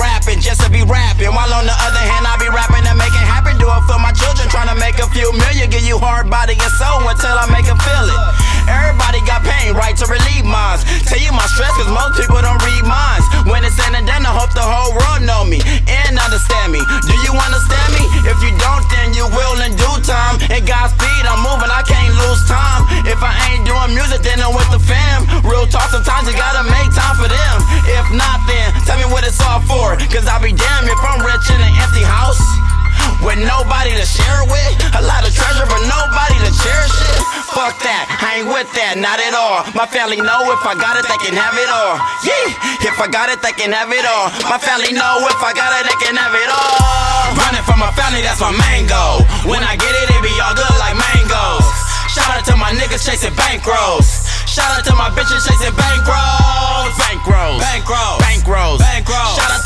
rapping just to be rapping. While on the other hand, I be rapping and making happen. Do it for my Cause I'll be damned if I'm rich in an empty house. With nobody to share it with, a lot of treasure, but nobody to cherish it. Fuck that, I ain't with that, not at all. My family know if I got it, they can have it all. Yeah, if I got it, they can have it all. My family know if I got it, they can have it all. Running from my family, that's my main goal. When I get it, it be all good like mangoes. Shout out to my niggas chasing bankrolls. Shout out to my bitches chasing bankrolls. Bankrolls. Bankrolls. Bankrolls. Bankrolls. Shout out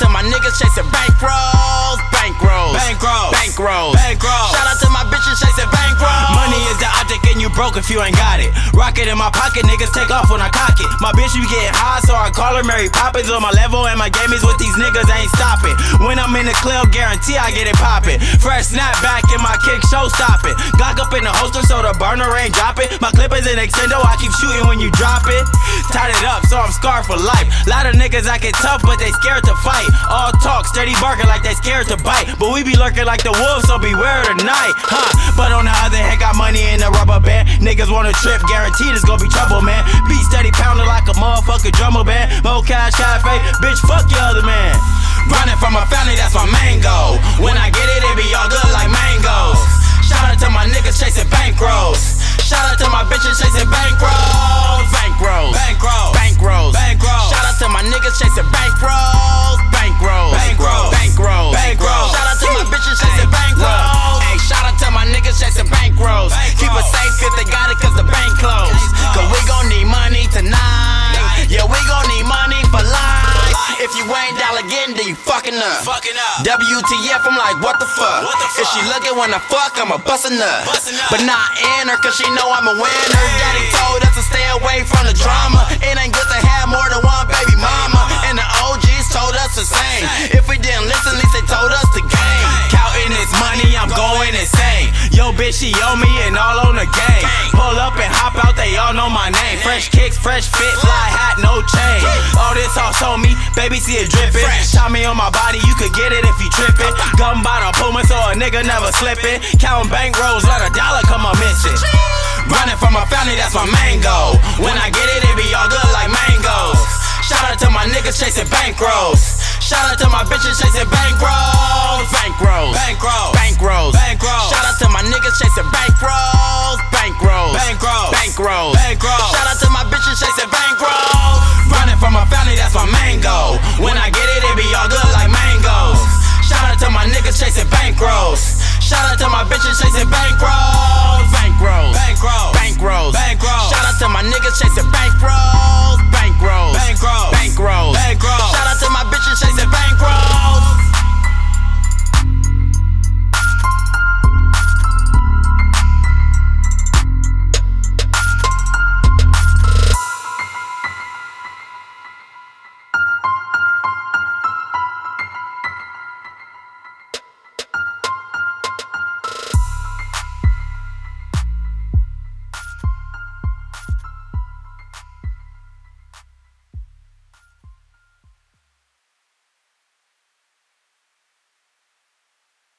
niggas chasing bankrolls. Bankrolls. Bankrolls. Bankrolls. Bankrolls. Shout out to my bitches chasing bankrolls. Money is the object and you broke if you ain't got it. Rock it in my pocket, niggas take off when I cock it. My bitch be getting high, so I call her Mary Poppins on my level and my game is with these niggas ain't stopping. When I'm in the club, guarantee I get it poppin'. Fresh snapback in my kick, show stopping. Glock up in the holster so the burner ain't dropping. My clip is an extendo, I keep shooting when you drop it. Tied it up, so I'm scarred for life. Lot of niggas I get tough, but they scared to fight. All talk, steady barking like they scared to bite. But we be lurking like the wolves, so beware tonight, huh? But on the other hand, got money in the rubber band. Niggas wanna trip, guaranteed it's gonna be trouble, man. Beat steady pounding like a motherfucking drummer band. Mo Cash Cafe, bitch, fuck your other man. Running from my family, that's my main goal. Life. If you ain't dollar getting, you fucking up. Fucking up. WTF, I'm like, what the fuck? What the If she looking when I fuck, I'ma bust a nut. Bust a nut. But not in her, cause she know I'm a winner. Daddy told us to stay away from the drama. It ain't good to have more than one baby mama. And the OGs told us the same. If we didn't listen, at least they told us the game. Counting this money, I'm going insane. Yo, bitch, she owe me and all on the game. Pull up and hop out, they all know my name. Fresh kicks, fresh fit, fly hat, no chain. All this sauce on me, baby, see it dripping. Tommy on my body, you could get it if you tripping. Gun bottle Puma, so a nigga never slipping. Counting bank rolls, let a dollar come on missing. Running from my family, that's my main goal. When I get it, it be all good like mangoes. Shout out to my niggas chasing bankrolls. Shout out to my bitches chasing bankrolls. Bankrolls. Bankrolls. Bankrolls. Bankrolls. Shout out to my niggas chasing bankrolls. Bankrolls. Bankrolls. Bankrolls.